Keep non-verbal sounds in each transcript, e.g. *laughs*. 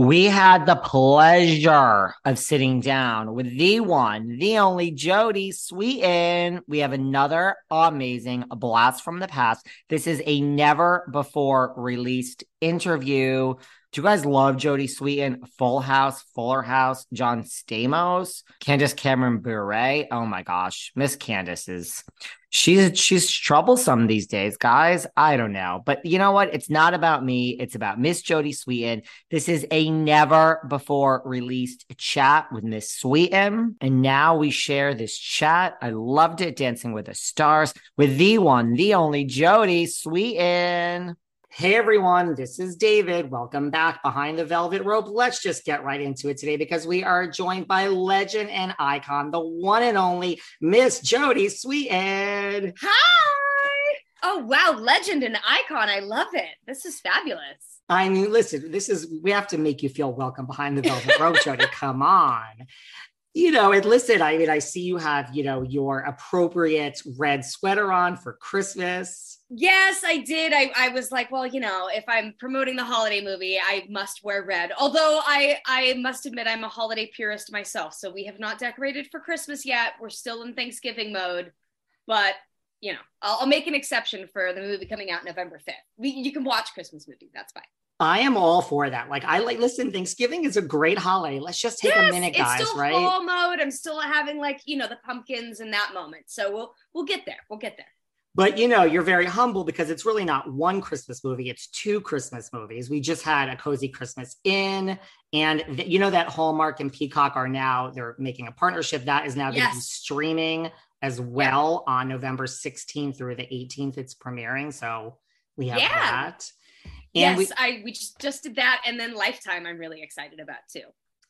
We had the pleasure of sitting down with the one, the only Jodie Sweetin. We have another amazing blast from the past. This is a never before released interview. Do you guys love Jodie Sweetin? Full House, Fuller House, John Stamos, Candace Cameron Bure. Oh my gosh, Miss Candace is she's she's troublesome these days, guys. I don't know, but you know what? It's not about me. It's about Miss Jodie Sweetin. This is a never before released chat with Miss Sweetin, and now we share this chat. I loved it, Dancing with the Stars, with the one, the only Jodie Sweetin. Hey everyone, this is David. Welcome back behind the velvet rope. Let's just get right into it today because we are joined by legend and icon, the one and only Miss Jodie Sweetin. Hi. Oh wow, legend and icon. I love it. This is fabulous. I mean, listen, this is we have to make you feel welcome behind the velvet rope, *laughs* Jodie. Come on you know, and listen, I mean, I see you have, you know, your appropriate red sweater on for Christmas. Yes, I did. I, I was like, well, you know, if I'm promoting the holiday movie, I must wear red. Although I, I must admit, I'm a holiday purist myself. So we have not decorated for Christmas yet. We're still in Thanksgiving mode. But, you know, I'll, I'll make an exception for the movie coming out November 5th. We, you can watch Christmas movie. That's fine. I am all for that. Like I like listen, Thanksgiving is a great holiday. Let's just take yes, a minute, guys. It's still right? fall mode. I'm still having like you know the pumpkins in that moment. So we'll we'll get there. We'll get there. But you know, you're very humble because it's really not one Christmas movie; it's two Christmas movies. We just had a Cozy Christmas Inn, and th- you know that Hallmark and Peacock are now they're making a partnership that is now going to be streaming as well on November 16th through the 18th. It's premiering, so we have yeah. that. And yes, we, I we just just did that, and then Lifetime. I'm really excited about too.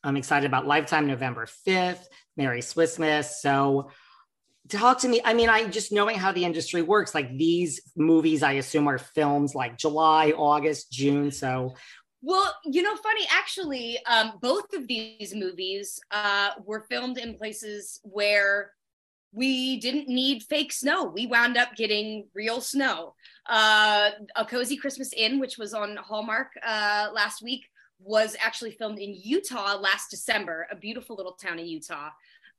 I'm excited about Lifetime November 5th, Merry Swissmas. So talk to me. I mean, I just knowing how the industry works, like these movies, I assume are films like July, August, June. So well, you know, funny actually, um, both of these movies uh, were filmed in places where we didn't need fake snow. We wound up getting real snow. Uh, a Cozy Christmas Inn, which was on Hallmark uh, last week, was actually filmed in Utah last December, a beautiful little town in Utah.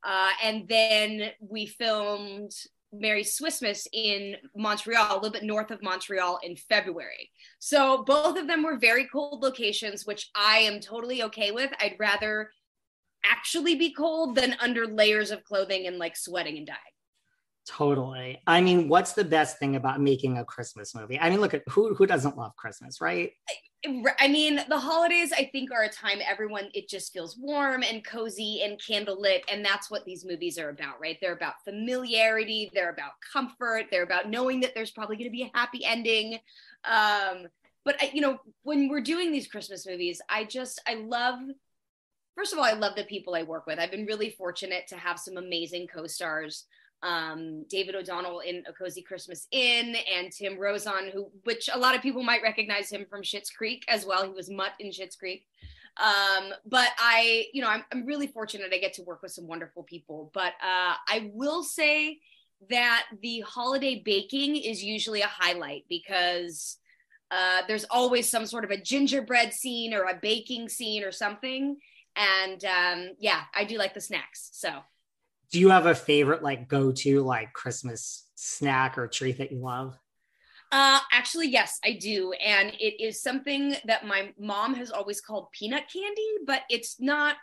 Uh, and then we filmed Merry Swissmas in Montreal, a little bit north of Montreal in February. So both of them were very cold locations, which I am totally okay with. I'd rather actually be cold than under layers of clothing and like sweating and dying. Totally. I mean, what's the best thing about making a Christmas movie? I mean, look at who who doesn't love Christmas, right? I mean, the holidays, I think, are a time everyone, it just feels warm and cozy and candlelit. And that's what these movies are about, right? They're about familiarity, they're about comfort, they're about knowing that there's probably going to be a happy ending. Um, but, I, you know, when we're doing these Christmas movies, I just, I love, first of all, I love the people I work with. I've been really fortunate to have some amazing co stars um, David O'Donnell in A Cozy Christmas Inn, and Tim Rozon, who which a lot of people might recognize him from Schitt's Creek as well. He was Mutt in Schitt's Creek. Um, but I, you know, I'm, I'm really fortunate I get to work with some wonderful people. But uh, I will say that the holiday baking is usually a highlight because uh, there's always some sort of a gingerbread scene or a baking scene or something. And um, yeah, I do like the snacks. So do you have a favorite like go-to like christmas snack or treat that you love uh, actually, yes, I do. And it is something that my mom has always called peanut candy, but it's not,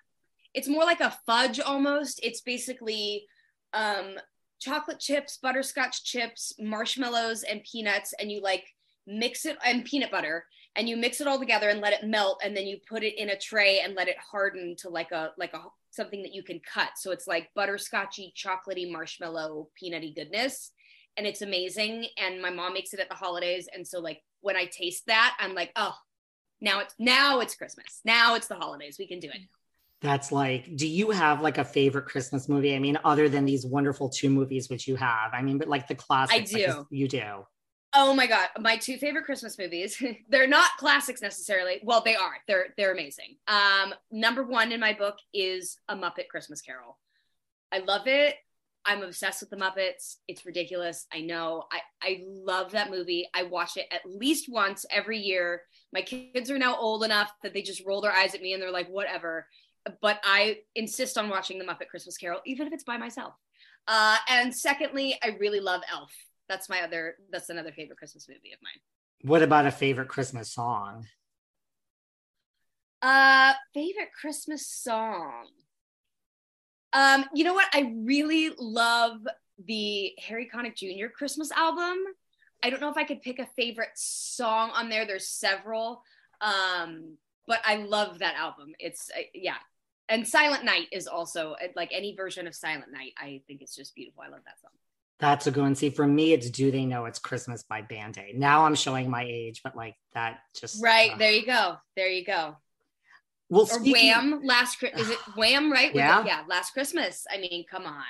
it's more like a fudge almost. It's basically um, chocolate chips, butterscotch chips, marshmallows, and peanuts. And you like mix it and peanut butter and you mix it all together and let it melt. And then you put it in a tray and let it harden to like a, like a something that you can cut. So it's like butterscotchy, chocolatey, marshmallow, peanutty goodness. And it's amazing. And my mom makes it at the holidays. And so like when I taste that, I'm like, oh, now it's now it's Christmas. Now it's the holidays. We can do it. That's like, do you have like a favorite Christmas movie? I mean, other than these wonderful two movies which you have. I mean, but like the classics. I do. Like, you do. Oh my god, my two favorite Christmas movies. *laughs* they're not classics necessarily. Well, they are. They're they're amazing. Um, number one in my book is A Muppet Christmas Carol. I love it. I'm obsessed with the Muppets. It's ridiculous. I know. I I love that movie. I watch it at least once every year. My kids are now old enough that they just roll their eyes at me and they're like, whatever. But I insist on watching the Muppet Christmas Carol, even if it's by myself. Uh, and secondly, I really love Elf that's my other that's another favorite christmas movie of mine. What about a favorite christmas song? Uh favorite christmas song. Um you know what? I really love the harry connick jr christmas album. I don't know if i could pick a favorite song on there. There's several um but i love that album. It's uh, yeah. And silent night is also like any version of silent night i think it's just beautiful. I love that song that's a good one. See, for me, it's Do They Know It's Christmas by Band Aid. Now I'm showing my age, but like that just. Right. Uh, there you go. There you go. Well, or Wham! Last is it Wham? Right? Yeah. yeah. Last Christmas. I mean, come on.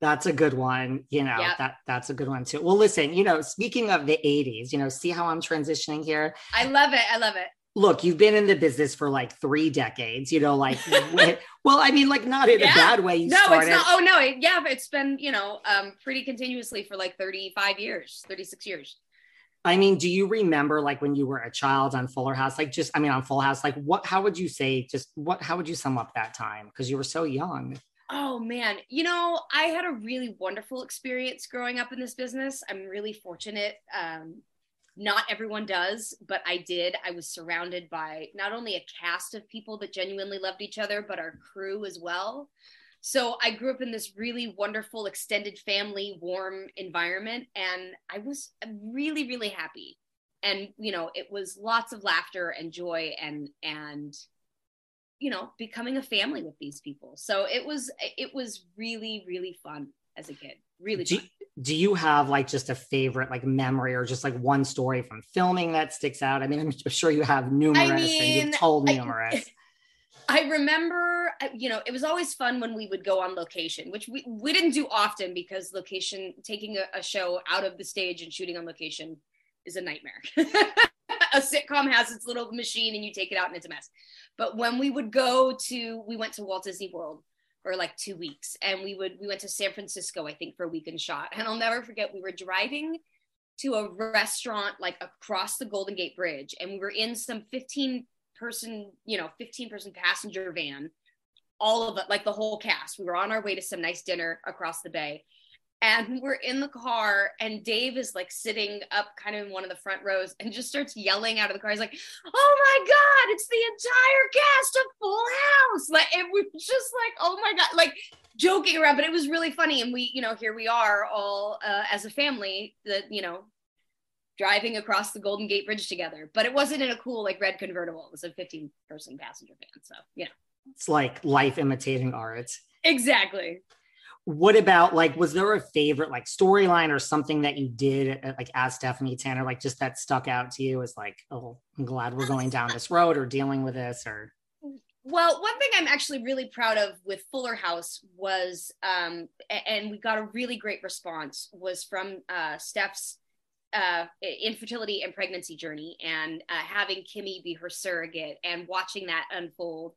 That's a good one. You know yep. that that's a good one too. Well, listen. You know, speaking of the '80s, you know, see how I'm transitioning here. I love it. I love it look, you've been in the business for like three decades, you know, like, *laughs* well, I mean, like not in yeah. a bad way. You no, started. it's not. Oh no. It, yeah. It's been, you know, um, pretty continuously for like 35 years, 36 years. I mean, do you remember like when you were a child on Fuller House? Like just, I mean, on Full House, like what, how would you say, just what, how would you sum up that time? Cause you were so young. Oh man, you know, I had a really wonderful experience growing up in this business. I'm really fortunate. Um, not everyone does, but I did. I was surrounded by not only a cast of people that genuinely loved each other, but our crew as well. So I grew up in this really wonderful extended family, warm environment, and I was really, really happy. And you know, it was lots of laughter and joy, and and you know, becoming a family with these people. So it was it was really, really fun as a kid. Really do, do you have like just a favorite like memory or just like one story from filming that sticks out? I mean, I'm sure you have numerous I mean, and you've told numerous. I, *laughs* I remember, uh, you know, it was always fun when we would go on location, which we, we didn't do often because location, taking a, a show out of the stage and shooting on location is a nightmare. *laughs* a sitcom has its little machine and you take it out and it's a mess. But when we would go to, we went to Walt Disney World for like two weeks and we would we went to san francisco i think for a weekend shot. And i'll never forget we were driving to a restaurant like across the golden gate bridge and we were in some 15 person you know 15 person passenger van all of it like the whole cast. We were on our way to some nice dinner across the bay and we're in the car and dave is like sitting up kind of in one of the front rows and just starts yelling out of the car. He's like oh my god it's the entire cast of full house! Like it was just like oh my god like joking around but it was really funny. And we you know here we are all uh, as a family that you know driving across the golden gate bridge together. But it wasn't in a cool like red convertible. It was a 15 person passenger van so yeah. It's like life imitating art. Exactly what about like was there a favorite like storyline or something that you did uh, like as stephanie tanner like just that stuck out to you as like oh i'm glad we're going down this road or dealing with this or well one thing i'm actually really proud of with fuller house was um and we got a really great response was from uh steph's uh, infertility and pregnancy journey and uh, having Kimmy be her surrogate and watching that unfold.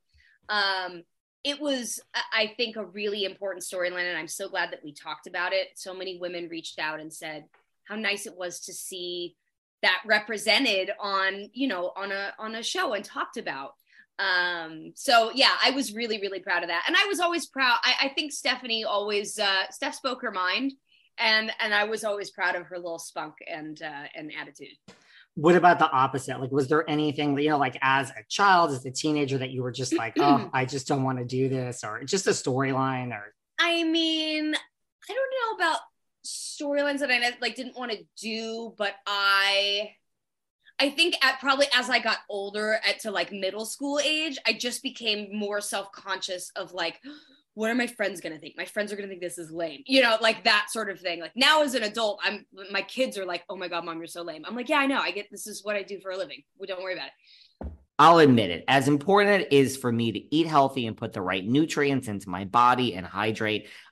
Um, it was i think a really important storyline and i'm so glad that we talked about it. So many women reached out and said how nice it was to see that represented on you know on a on a show and talked about. Um so yeah i was really really proud of that. And i was always proud i, I think stephanie always uh steph spoke her mind and and i was always proud of her little spunk and uh and attitude what about the opposite? Like, was there anything, you know, like as a child, as a teenager, that you were just like, oh, I just don't want to do this, or just a storyline, or? I mean, I don't know about storylines that I like didn't want to do, but I, I think at probably as I got older, at to like middle school age, I just became more self conscious of like what are my friends going to think? My friends are going to think this is lame. You know, like that sort of thing. Like now as an adult, I'm my kids are like, "Oh my god, mom, you're so lame." I'm like, "Yeah, I know. I get this is what I do for a living. Well, don't worry about it." I'll admit it, as important it is for me to eat healthy and put the right nutrients into my body and hydrate,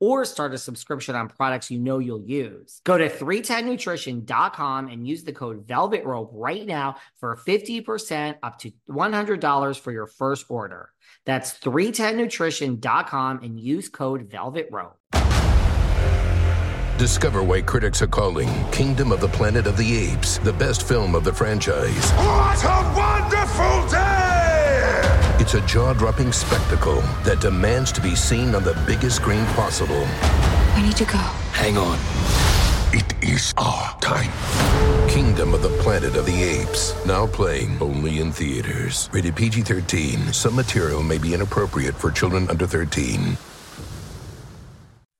or start a subscription on products you know you'll use. Go to 310nutrition.com and use the code Velvet Rope right now for 50% up to $100 for your first order. That's 310nutrition.com and use code Velvet Rope. Discover why critics are calling Kingdom of the Planet of the Apes the best film of the franchise. What a wonderful day! It's a jaw dropping spectacle that demands to be seen on the biggest screen possible. We need to go. Hang on. It is our time. Kingdom of the Planet of the Apes. Now playing only in theaters. Rated PG 13. Some material may be inappropriate for children under 13.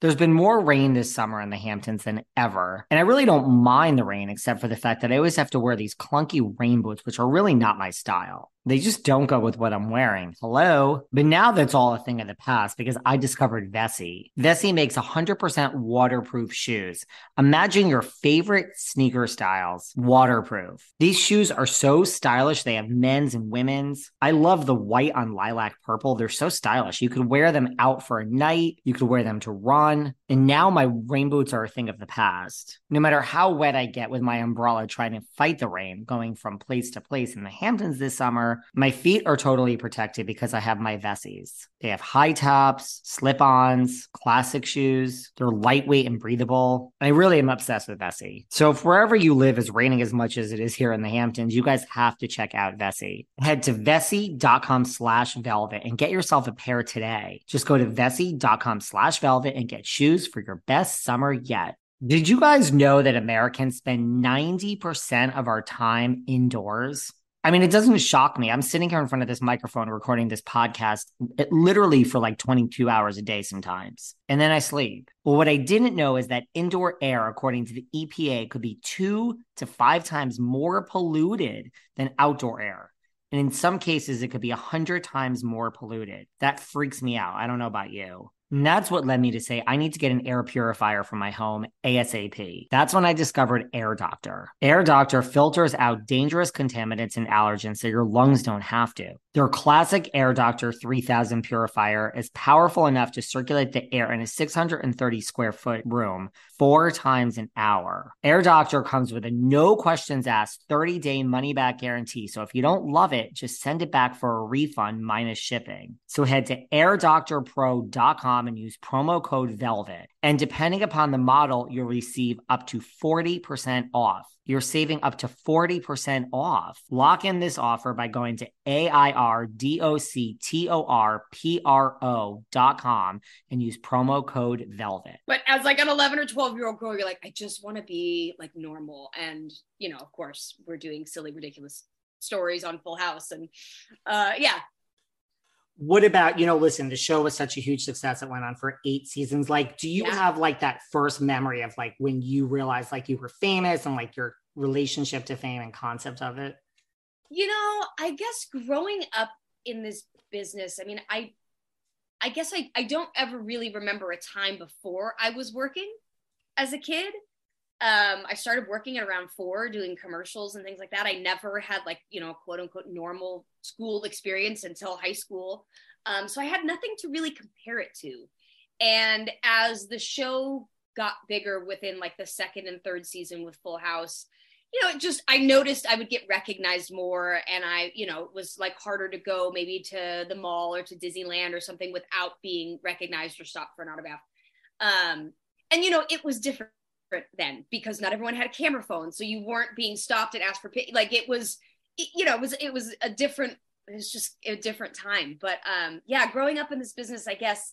There's been more rain this summer in the Hamptons than ever. And I really don't mind the rain, except for the fact that I always have to wear these clunky rain boots, which are really not my style. They just don't go with what I'm wearing. Hello. But now that's all a thing of the past because I discovered Vessi. Vessi makes 100% waterproof shoes. Imagine your favorite sneaker styles waterproof. These shoes are so stylish. They have men's and women's. I love the white on lilac purple. They're so stylish. You could wear them out for a night, you could wear them to run. And now my rain boots are a thing of the past. No matter how wet I get with my umbrella trying to fight the rain, going from place to place in the Hamptons this summer, my feet are totally protected because I have my Vessis. They have high tops, slip ons, classic shoes. They're lightweight and breathable. I really am obsessed with Vessi. So if wherever you live is raining as much as it is here in the Hamptons, you guys have to check out Vessi. Head to vessi.com slash velvet and get yourself a pair today. Just go to vessi.com slash velvet and get shoes for your best summer yet. Did you guys know that Americans spend 90% of our time indoors? I mean, it doesn't shock me. I'm sitting here in front of this microphone recording this podcast it, literally for like 22 hours a day sometimes. And then I sleep. Well, what I didn't know is that indoor air, according to the EPA, could be two to five times more polluted than outdoor air. And in some cases, it could be a hundred times more polluted. That freaks me out. I don't know about you. And that's what led me to say I need to get an air purifier for my home ASAP. That's when I discovered Air Doctor. Air Doctor filters out dangerous contaminants and allergens so your lungs don't have to. Their classic Air Doctor 3000 purifier is powerful enough to circulate the air in a 630 square foot room four times an hour. Air Doctor comes with a no questions asked 30 day money back guarantee. So if you don't love it, just send it back for a refund minus shipping. So head to airdoctorpro.com and use promo code VELVET. And depending upon the model, you'll receive up to 40% off you're saving up to 40% off. Lock in this offer by going to A-I-R-D-O-C-T-O-R-P-R-O.com and use promo code VELVET. But as like an 11 or 12 year old girl, you're like, I just want to be like normal. And, you know, of course, we're doing silly, ridiculous stories on Full House. And uh, yeah, what about you know listen the show was such a huge success it went on for eight seasons. Like do you yeah. have like that first memory of like when you realized like you were famous and like your relationship to fame and concept of it? You know i guess growing up in this business i mean i i guess i, I don't ever really remember a time before i was working as a kid um, I started working at around four doing commercials and things like that. I never had like, you know, quote unquote normal school experience until high school. Um, so I had nothing to really compare it to. And as the show got bigger within like the second and third season with Full House, you know, it just I noticed I would get recognized more and I, you know, it was like harder to go maybe to the mall or to Disneyland or something without being recognized or stopped for an autograph. Um, and you know, it was different then because not everyone had a camera phone. So you weren't being stopped and asked for like it was you know it was it was a different it was just a different time. But um yeah growing up in this business i guess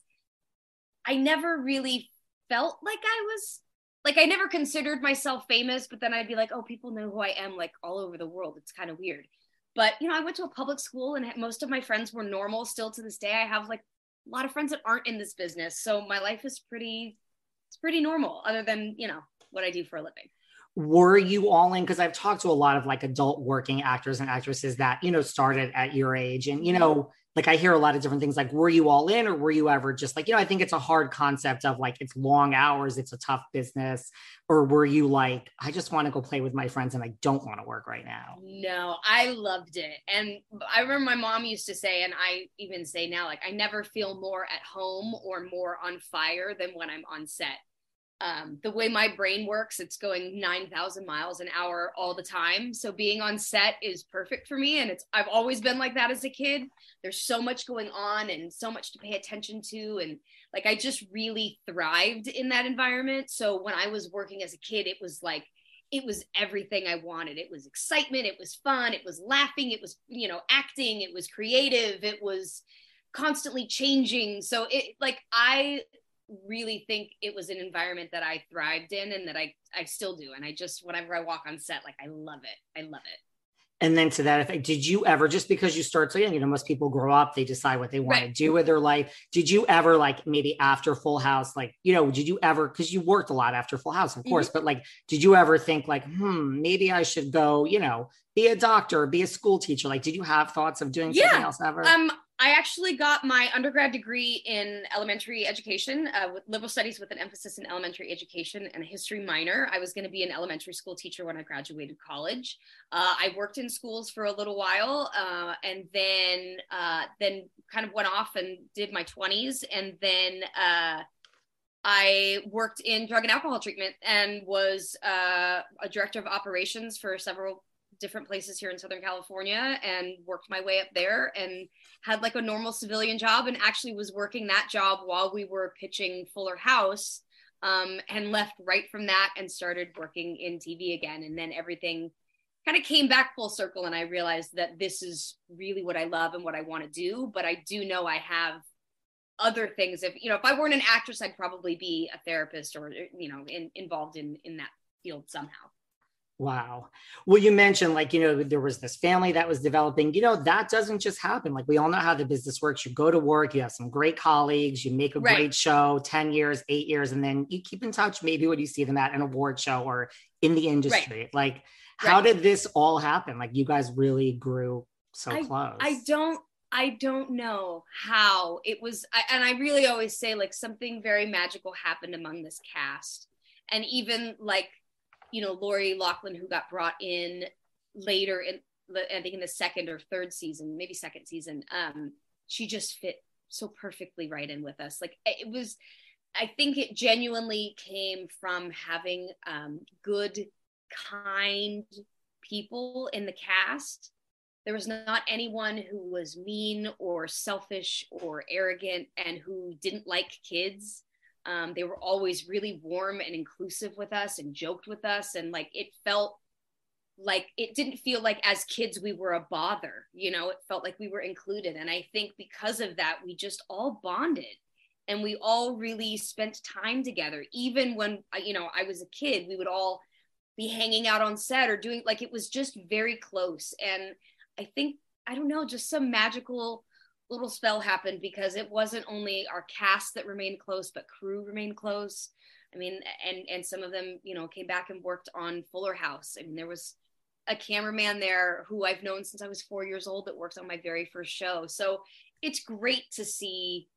i never really felt like i was like i never considered myself famous but then i'd be like oh people know who i am like all over the world. It's kind of weird. But you know i went to a public school and most of my friends were normal still to this day. I have like a lot of friends that aren't in this business. So my life is pretty it's pretty normal other than you know what i do for a living were you all in because i've talked to a lot of like adult working actors and actresses that you know started at your age and you mm-hmm. know like i hear a lot of different things like were you all in or were you ever just like you know i think it's a hard concept of like it's long hours it's a tough business or were you like i just want to go play with my friends and i don't want to work right now. No i loved it and i remember my mom used to say and i even say now like i never feel more at home or more on fire than when i'm on set um, the way my brain works, it's going 9,000 miles an hour all the time. So being on set is perfect for me. And it's, I've always been like that as a kid. There's so much going on and so much to pay attention to. And like, I just really thrived in that environment. So when I was working as a kid, it was like, it was everything I wanted. It was excitement. It was fun. It was laughing. It was, you know, acting. It was creative. It was constantly changing. So it like, I really think it was an environment that I thrived in and that I I still do. And I just whenever I walk on set, like I love it. I love it. And then to that effect, did you ever just because you start so young, you know, most people grow up, they decide what they want right. to do with their life. Did you ever like maybe after Full House, like, you know, did you ever because you worked a lot after Full House, of course, mm-hmm. but like, did you ever think like, hmm, maybe I should go, you know, be a doctor, be a school teacher? Like, did you have thoughts of doing yeah. something else ever? Um, I actually got my undergrad degree in elementary education uh, with liberal studies with an emphasis in elementary education and a history minor. I was going to be an elementary school teacher when I graduated college. Uh, I worked in schools for a little while uh, and then uh, then kind of went off and did my 20s and then uh, I worked in drug and alcohol treatment and was uh, a director of operations for several different places here in Southern California and worked my way up there and had like a normal civilian job and actually was working that job while we were pitching Fuller House um, and left right from that and started working in TV again. And then everything kind of came back full circle and I realized that this is really what I love and what I want to do. But I do know I have other things. If, you know, if I weren't an actress, I'd probably be a therapist or, you know, in, involved in, in that field somehow. Wow. Well, you mentioned like, you know, there was this family that was developing. You know, that doesn't just happen. Like, we all know how the business works. You go to work, you have some great colleagues, you make a right. great show 10 years, eight years, and then you keep in touch maybe when you see them at an award show or in the industry. Right. Like, how right. did this all happen? Like, you guys really grew so I, close. I don't I don't know how it was. I, and I really always say like something very magical happened among this cast. And even like, you know, Lori Loughlin, who got brought in later in, I think in the second or third season, maybe second season, um, she just fit so perfectly right in with us. Like it was, I think it genuinely came from having um, good, kind people in the cast there was not anyone who was mean or selfish or arrogant and who didn't like kids. Um, they were always really warm and inclusive with us and joked with us. And like it felt like it didn't feel like as kids we were a bother, you know, it felt like we were included. And I think because of that, we just all bonded and we all really spent time together. Even when, you know, I was a kid, we would all be hanging out on set or doing like it was just very close. And I think, I don't know, just some magical little spell happened because it wasn't only our cast that remained close, but crew remained close. I mean, and and some of them, you know, came back and worked on Fuller House. I mean, there was a cameraman there who I've known since I was four years old that worked on my very first show. So it's great to see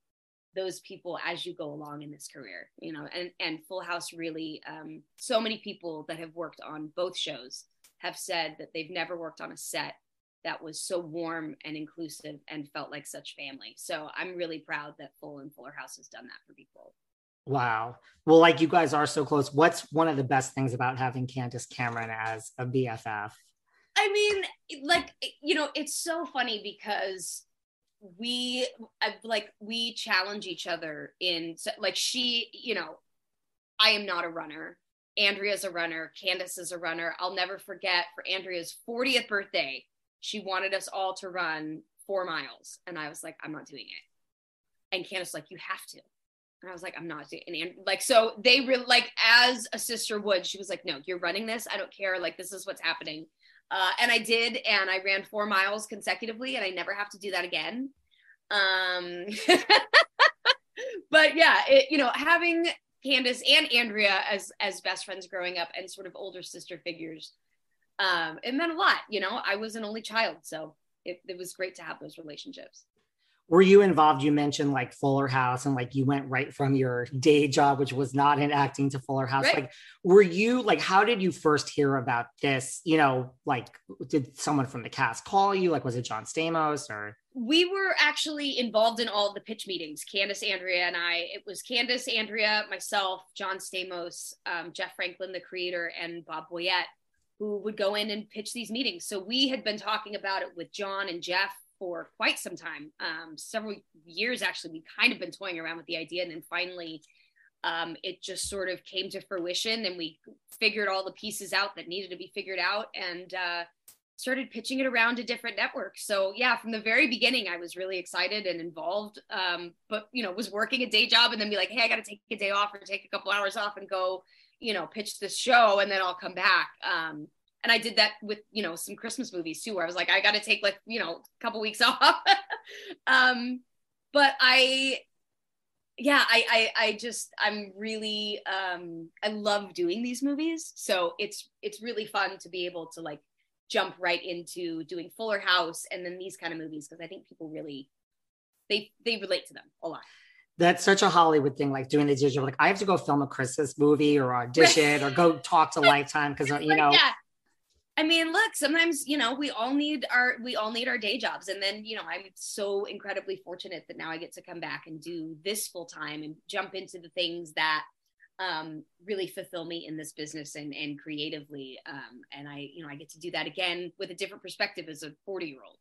those people as you go along in this career, you know, and, and Full House really, um, so many people that have worked on both shows have said that they've never worked on a set that was so warm and inclusive and felt like such family. So I'm really proud that Full and Fuller House has done that for people. Wow. Well, like you guys are so close. What's one of the best things about having Candace Cameron as a BFF? I mean, like, you know, it's so funny because we like we challenge each other in like she you know i am not a runner andrea's a runner candace is a runner i'll never forget for andrea's 40th birthday she wanted us all to run four miles. And I was like, I'm not doing it. And Candace like, you have to. And I was like, I'm not doing it. And like, so they really like as a sister would, she was like, no, you're running this. I don't care. Like, this is what's happening. Uh, and I did, and I ran four miles consecutively, and I never have to do that again. Um, *laughs* but yeah, it, you know, having Candace and Andrea as as best friends growing up and sort of older sister figures um, it meant a lot. You know, I was an only child, so it, it was great to have those relationships were you involved you mentioned like fuller house and like you went right from your day job which was not in acting to fuller house right. like were you like how did you first hear about this you know like did someone from the cast call you like was it john stamos or we were actually involved in all the pitch meetings candace andrea and i it was candace andrea myself john stamos um, jeff franklin the creator and bob boyett who would go in and pitch these meetings. So we had been talking about it with John and Jeff for quite some time, um, several years actually. We kind of been toying around with the idea, and then finally, um, it just sort of came to fruition, and we figured all the pieces out that needed to be figured out, and uh, started pitching it around to different networks. So yeah, from the very beginning, I was really excited and involved, um, but you know, was working a day job, and then be like, hey, I got to take a day off or take a couple hours off and go you know, pitch this show and then I'll come back. Um, and I did that with, you know, some Christmas movies too, where I was like, I got to take like, you know, a couple weeks *laughs* off. um, but I, yeah, I, I, I just, I'm really, um, I love doing these movies. So it's, it's really fun to be able to like jump right into doing Fuller House and then these kind of movies. Cause I think people really, they, they relate to them a lot that's such a Hollywood thing, like doing the digital. Like, I have to go film a Christmas movie or audition or go *laughs* talk to Lifetime because you know. Yeah. I mean, look, sometimes you know we all need our we all need our day jobs, and then you know I'm so incredibly fortunate that now I get to come back and do this full time and jump into the things that um, really fulfill me in this business and and creatively. Um, and I you know I get to do that again with a different perspective as a 40 year old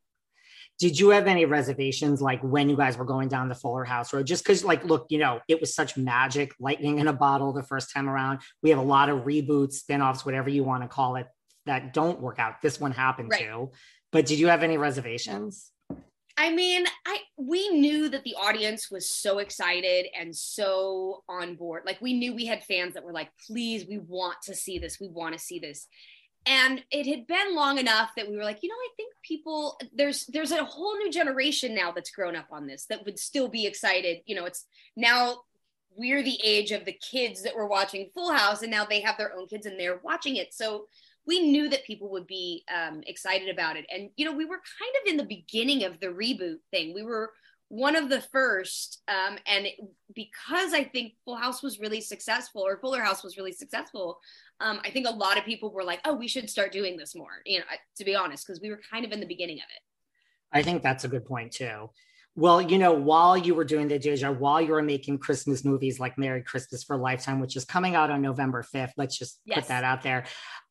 did you have any reservations like when you guys were going down the Fuller House road? Just because, like, look, you know, it was such magic, lightning in a bottle the first time around. We have a lot of reboots, spin-offs, whatever you want to call it, that don't work out. This one happened right. to. But did you have any reservations? I mean, I we knew that the audience was so excited and so on board. Like we knew we had fans that were like, "Please, we want to see this. We want to see this." And it had been long enough that we were like you know i think people there's there's a whole new generation now that's grown up on this that would still be excited you know it's now we're the age of the kids that were watching Full House, and now they have their own kids and they're watching it. So we knew that people would be um, excited about it. And, you know, we were kind of in the beginning of the reboot thing. We were one of the first. Um, and it, because I think Full House was really successful or Fuller House was really successful, um, I think a lot of people were like, oh, we should start doing this more, you know, to be honest, because we were kind of in the beginning of it. I think that's a good point too. Well, you know, while you were doing the Deja, while you were making Christmas movies like Merry Swissmas for Lifetime, which is coming out on November 5th, let's just yes. put that out there.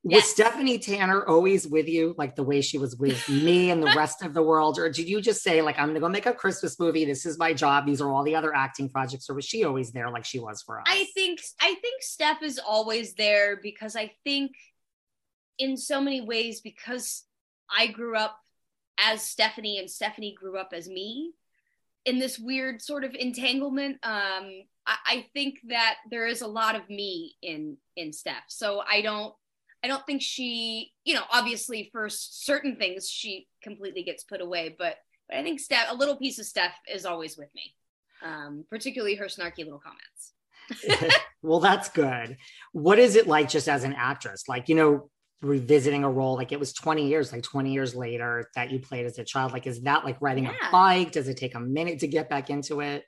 Yes. Was Stephanie Tanner always with you, like the way she was with me and the rest of the world? Or did you just say, like, I'm going to go make a Christmas movie? This is my job. These are all the other acting projects. Or was she always there like she was for us? I think, I think Steph is always there because I think in so many ways, because I grew up as Stephanie and Stephanie grew up as me in this weird sort of entanglement. Um, I, I think that there is a lot of me in in Steph, so I don't I don't think she, you know, obviously for certain things she completely gets put away, but but I think Steph, a little piece of Steph is always with me, um, particularly her snarky little comments. *laughs* well, that's good. What is it like just as an actress? Like, you know, revisiting a role like it was 20 years like 20 years later that you played as a child. Like is that like riding yeah. a bike? Does it take a minute to get back into it?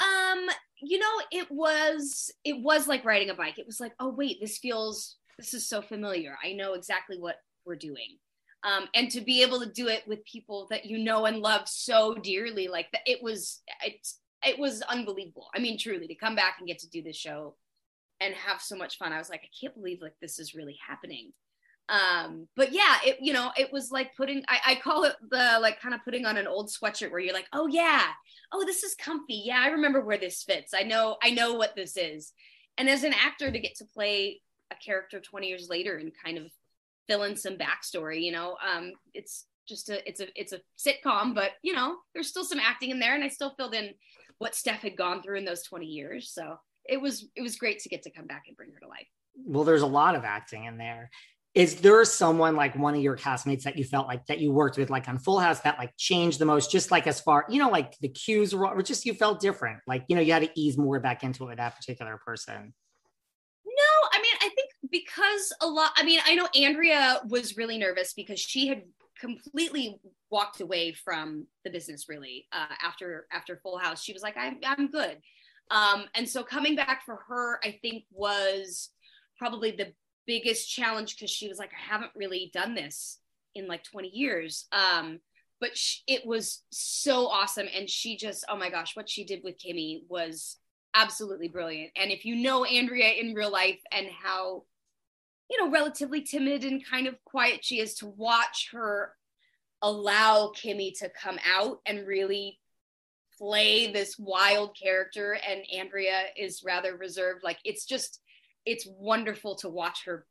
Um you know it was it was like riding a bike. It was like oh wait this feels this is so familiar. I know exactly what we're doing. Um and to be able to do it with people that you know and love so dearly like that it was it, it was unbelievable. I mean truly to come back and get to do this show and have so much fun i was like i can't believe like this is really happening um but yeah it you know it was like putting I, I call it the like kind of putting on an old sweatshirt where you're like oh yeah. Oh this is comfy. Yeah i remember where this fits. I know i know what this is. And as an actor to get to play a character 20 years later and kind of fill in some backstory you know um it's just a it's a it's a sitcom but you know there's still some acting in there and i still filled in what steph had gone through in those 20 years. So it was it was great to get to come back and bring her to life. Well there's a lot of acting in there is there someone like one of your castmates that you felt like that you worked with like on full house that like changed the most just like as far you know like the cues were just you felt different? Like you know you had to ease more back into it with that particular person. No i mean i think because a lot i mean i know andrea was really nervous because she had completely walked away from the business really uh, after after full house. She was like i'm, I'm good. Um, and so coming back for her i think was probably the biggest challenge because she was like, I haven't really done this in like 20 years. Um, but sh- it was so awesome. And she just, oh my gosh, what she did with Kimmy was absolutely brilliant. And if you know Andrea in real life and how, you know, relatively timid and kind of quiet she is, to watch her allow Kimmy to come out and really play this wild character and Andrea is rather reserved like it's just it's wonderful to watch her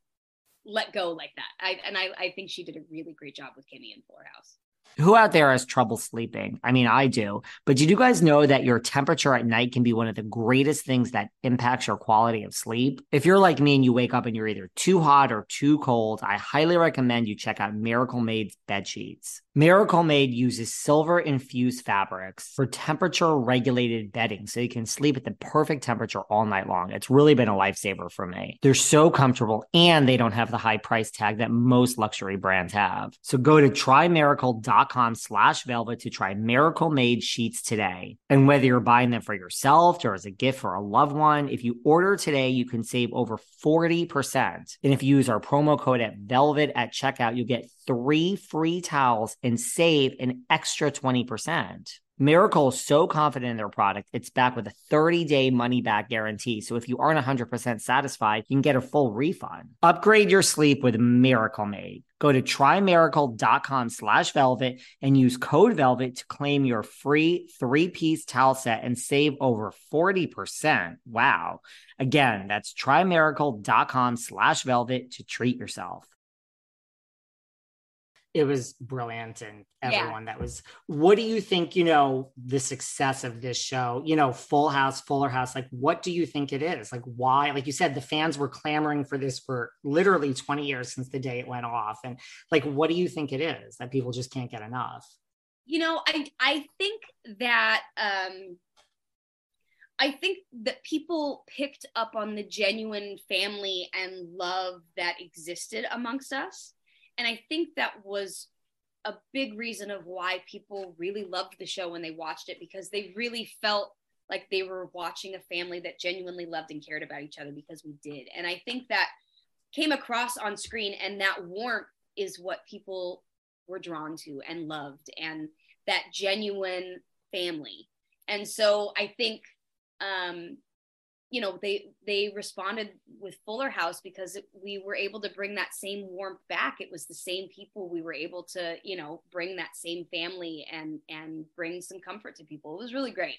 let go like that. I, and I, I think she did a really great job with Kimmy in Fuller House who out there has trouble sleeping? I mean, I do. But did you guys know that your temperature at night can be one of the greatest things that impacts your quality of sleep? If you're like me and you wake up and you're either too hot or too cold, I highly recommend you check out Miracle Made's bed sheets. Miracle Made uses silver infused fabrics for temperature regulated bedding so you can sleep at the perfect temperature all night long. It's really been a lifesaver for me. They're so comfortable and they don't have the high price tag that most luxury brands have. So go to trymiracle.com slash velvet to try Miracle Made sheets today. And whether you're buying them for yourself or as a gift for a loved one, if you order today, you can save over 40%. And if you use our promo code at velvet at checkout, you'll get three free towels and save an extra 20%. Miracle is so confident in their product, it's back with a 30 day money back guarantee. So if you aren't 100% satisfied, you can get a full refund. Upgrade your sleep with Miracle Made. Go to trymiracle.com slash velvet and use code velvet to claim your free three piece towel set and save over 40%. Wow. Again, that's trymiracle.com slash velvet to treat yourself it was brilliant and everyone yeah. that was what do you think you know the success of this show you know full house fuller house like what do you think it is like why like you said the fans were clamoring for this for literally 20 years since the day it went off and like what do you think it is that people just can't get enough you know i i think that um I think that people picked up on the genuine family and love that existed amongst us. And I think that was a big reason of why people really loved the show when they watched it because they really felt like they were watching a family that genuinely loved and cared about each other because we did. And I think that came across on screen and that warmth is what people were drawn to and loved and that genuine family. And so I think um you know they they responded with fuller house because it, we were able to bring that same warmth back. It was the same people we were able to you know bring that same family and and bring some comfort to people. It was really great.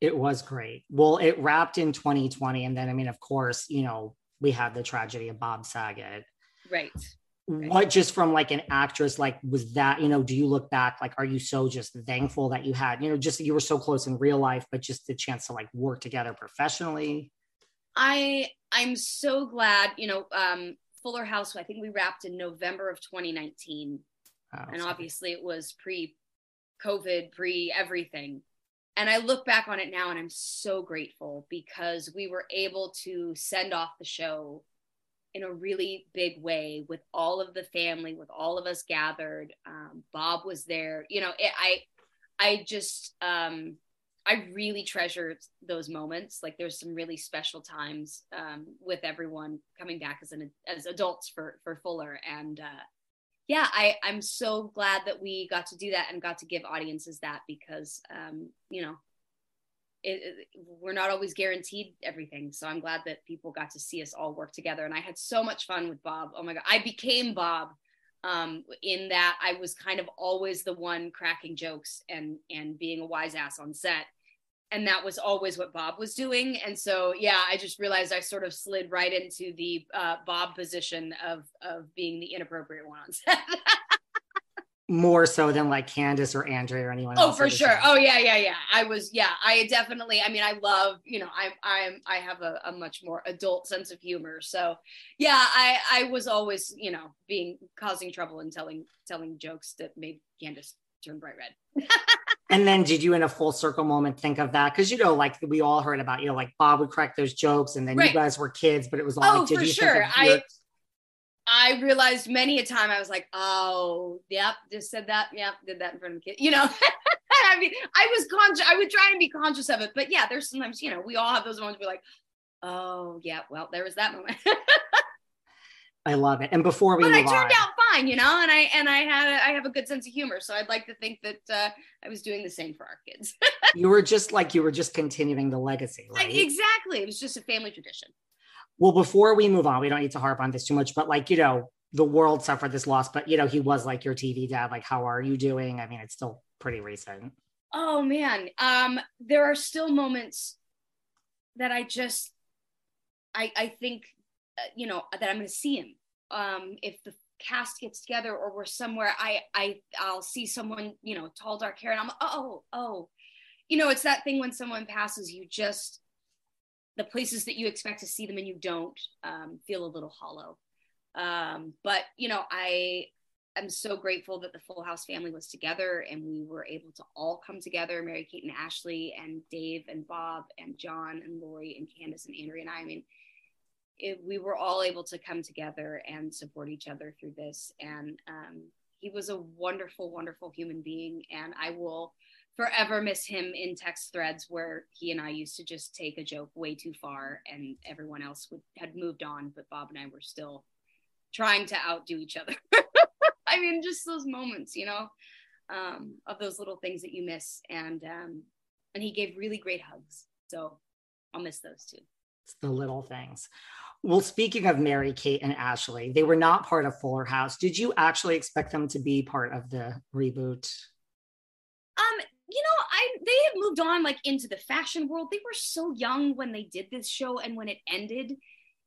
It was great. Well it wrapped in 2020 and then i mean of course you know we had the tragedy of bob saget. Right what just from like an actress like was that you know do you look back like are you so just thankful that you had you know just you were so close in real life but just the chance to like work together professionally? I i'm so glad you know um fuller house i think we wrapped in november of 2019 oh, and sorry. obviously it was pre covid pre everything and i look back on it now and i'm so grateful because we were able to send off the show in a really big way with all of the family, with all of us gathered. Um, Bob was there. You know, it, I, I just, um, I really treasure those moments. Like there's some really special times um, with everyone coming back as an as adults for for Fuller, and uh, yeah, I I'm so glad that we got to do that and got to give audiences that because um, you know it, we're not always guaranteed everything. So I'm glad that people got to see us all work together. And I had so much fun with Bob. Oh my God. I became Bob um, in that I was kind of always the one cracking jokes and, and being a wise ass on set. And that was always what Bob was doing. And so, yeah, I just realized I sort of slid right into the uh, Bob position of, of being the inappropriate one on set. *laughs* more so than like Candace or Andrea or anyone oh, else. Oh, for sure. Oh yeah, yeah, yeah. I was, yeah, I definitely, I mean, I love, you know, I'm, I'm, I have a, a, much more adult sense of humor. So yeah, I, I was always, you know, being, causing trouble and telling, telling jokes that made Candace turn bright red. *laughs* and then did you in a full circle moment think of that? Cause you know, like we all heard about, you know, like Bob would crack those jokes and then right. you guys were kids, but it was all oh, like, did for you sure. I, I realized many a time I was like, oh, yep, just said that. Yep, did that in front of the kid. You know, *laughs* I mean, I was conscious. I would try and be conscious of it, but yeah, there's sometimes, you know, we all have those moments. We're like, oh, yeah, well, there was that moment. *laughs* I love it. And before we, but I turned on, out fine, you know, and I and I had a, I have a good sense of humor, so I'd like to think that uh, I was doing the same for our kids. *laughs* you were just like you were just continuing the legacy, right? Exactly. It was just a family tradition. Well, before we move on, we don't need to harp on this too much, but like, you know, the world suffered this loss, but you know, he was like your TV dad. Like, how are you doing? I mean, it's still pretty recent. Oh man. Um, there are still moments that I just, I, I think, uh, you know, that I'm going to see him. Um, if the cast gets together or we're somewhere, I, I, I'll see someone, you know, tall, dark hair and I'm, oh, oh, you know, it's that thing when someone passes, you just, the places that you expect to see them and you don't um, feel a little hollow. Um, but you know, I am so grateful that the Full House family was together and we were able to all come together. Mary Kate and Ashley and Dave and Bob and John and Lori and Candace and Andrea and I. I mean, it, we were all able to come together and support each other through this. And um, he was a wonderful, wonderful human being. And I will forever miss him in text threads where he and I used to just take a joke way too far and everyone else would, had moved on, but Bob and I were still trying to outdo each other. *laughs* I mean, just those moments, you know, um, of those little things that you miss. And, um, and he gave really great hugs. So I'll miss those too. It's the little things. Well, speaking of Mary, Kate, and Ashley, they were not part of Fuller House. Did you actually expect them to be part of the reboot? Um, you know, I they had moved on like into the fashion world. They were so young when they did this show and when it ended.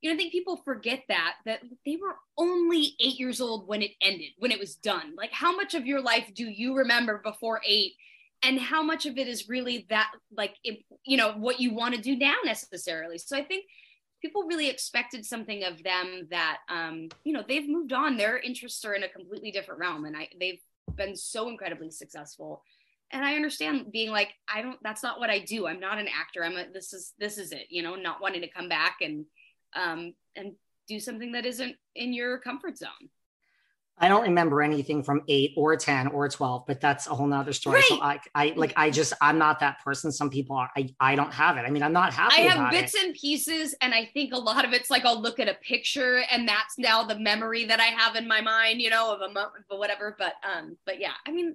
You know, I think people forget that that they were only eight years old when it ended, when it was done. Like, how much of your life do you remember before eight? And how much of it is really that, like, you know, what you want to do now necessarily? So I think people really expected something of them that, um, you know, they've moved on. Their interests are in a completely different realm, and I they've been so incredibly successful and I understand being like, I don't, that's not what I do. I'm not an actor. I'm a, this is, this is it, you know, not wanting to come back and, um, and do something that isn't in your comfort zone. I don't remember anything from eight or 10 or 12, but that's a whole nother story. Right. So I, I like, I just, I'm not that person. Some people are, I, I don't have it. I mean, I'm not happy. I have bits it. and pieces. And I think a lot of it's like, I'll look at a picture and that's now the memory that I have in my mind, you know, of a moment, but whatever. But, um, but yeah, I mean,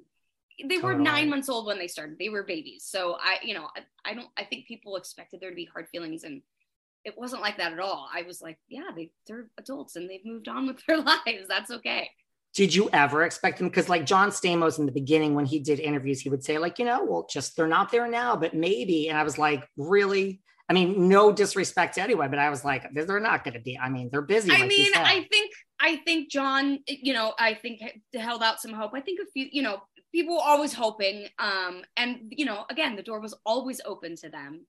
they totally. were nine months old when they started. They were babies. So I, you know, I, I don't, I think people expected there to be hard feelings and it wasn't like that at all. I was like, yeah, they, they're adults and they've moved on *laughs* with their lives. That's okay. Did you ever expect them? Because like John Stamos in the beginning, when he did interviews, he would say like, you know, well, just they're not there now, but maybe. And I was like, really? I mean, no disrespect to anyone, but I was like, they're not going to be. I mean, they're busy. I like mean, I think, I think John, you know, I think held out some hope. I think a few, you know, people were always hoping, um, and you know, again, the door was always open to them.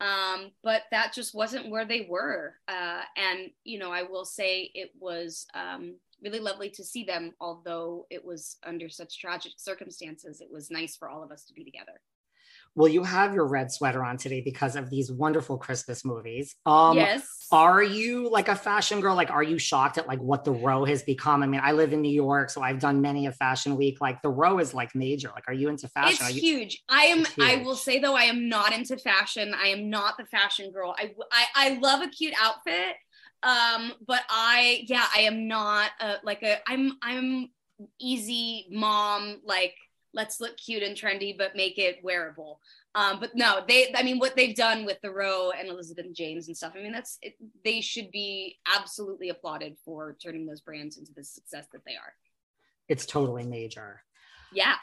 Um, but that just wasn't where they were. Uh, and you know, I will say it was um, really lovely to see them, although it was under such tragic circumstances. It was nice for all of us to be together. Well, you have your red sweater on today because of these wonderful Christmas movies. Um, yes. Are you like a fashion girl? Like, are you shocked at like what the row has become? I mean, I live in New York, so I've done many a fashion week. Like, the row is like major. Like, are you into fashion? It's you- huge. I am. Huge. I will say though, I am not into fashion. I am not the fashion girl. I I, I love a cute outfit, um, but I yeah, I am not a, like a. I'm I'm easy mom like let's look cute and trendy, but make it wearable. Um, but no, they, I mean, what they've done with the Row and Elizabeth James and stuff, I mean, that's, it, they should be absolutely applauded for turning those brands into the success that they are. It's totally major. Yeah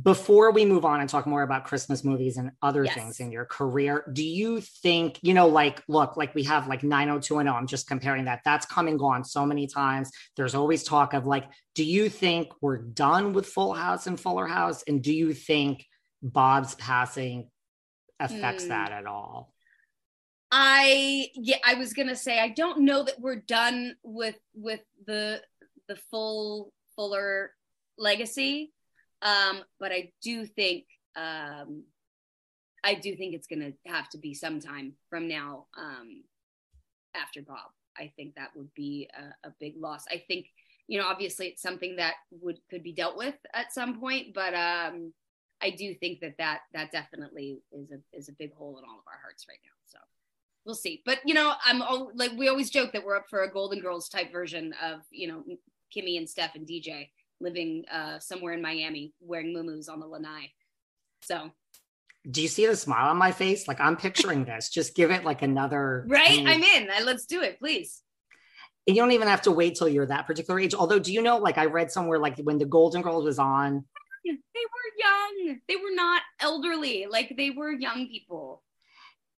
before we move on and talk more about Christmas movies and other yes. things in your career, do you think, you know, like, look, like we have like 90210, I'm just comparing that. That's come and gone so many times. There's always talk of like, do you think we're done with Full House and Fuller House? And do you think Bob's passing affects mm. that at all? I yeah, I was gonna say I don't know that we're done with with the the full Fuller legacy um, but I do think um, I do think it's going to have to be sometime from now um, after Bob. I think that would be a, a, big loss. I think you know obviously it's something that would could be dealt with at some point, but um, I do think that that that definitely is a is a big hole in all of our hearts right now. So we'll see. But you know, I'm all, like we always joke that we're up for a Golden Girls type version of you know Kimmy and Steph and DJ living uh, somewhere in Miami wearing muumuus on the lanai. So, do you see the smile on my face? Like I'm picturing this. Just give it like another. Right, I'm in. Let's do it, please. And you don't even have to wait till you're that particular age. Although, do you know? Like I read somewhere, like when the Golden Girls was on, they were young. They were not elderly. Like they were young people.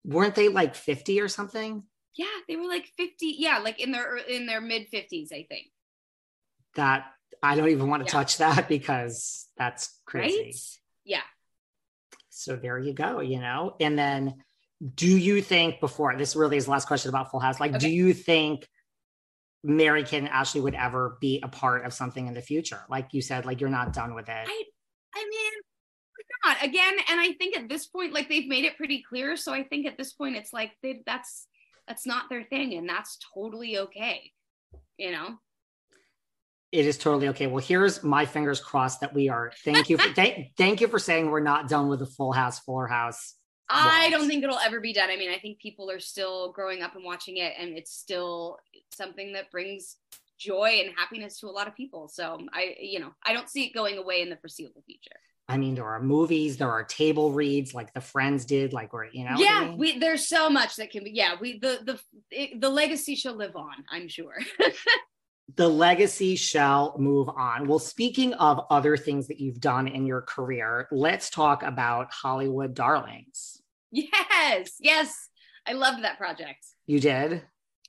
Weren't they like 50 or something? Yeah, they were like 50. Yeah, like in their in their mid 50s, I think. That I don't even want to yeah. touch that because that's crazy. Right? Yeah. So there you go, you know. And then do you think before this really is the last question about Full House, like okay. do you think Mary Kate and Ashley would ever be a part of something in the future? Like you said, like you're not done with it. I I mean not again and i think at this point like they've made it pretty clear so i think at this point it's like they that's that's not their thing and that's totally okay you know it is totally okay. Well, here's my fingers crossed that we are. Thank you for *laughs* thank, thank you for saying we're not done with the Full House, Fuller House. I don't think it'll ever be done. I mean, I think people are still growing up and watching it, and it's still something that brings joy and happiness to a lot of people. So I, you know, I don't see it going away in the foreseeable future. I mean, there are movies, there are table reads like the Friends did, like where you know. Yeah, I mean? we there's so much that can be. Yeah, we the the it, the legacy shall live on. I'm sure. *laughs* the legacy shall move on. Well, speaking of other things that you've done in your career, let's talk about Hollywood Darlings. Yes, yes. I loved that project. You did?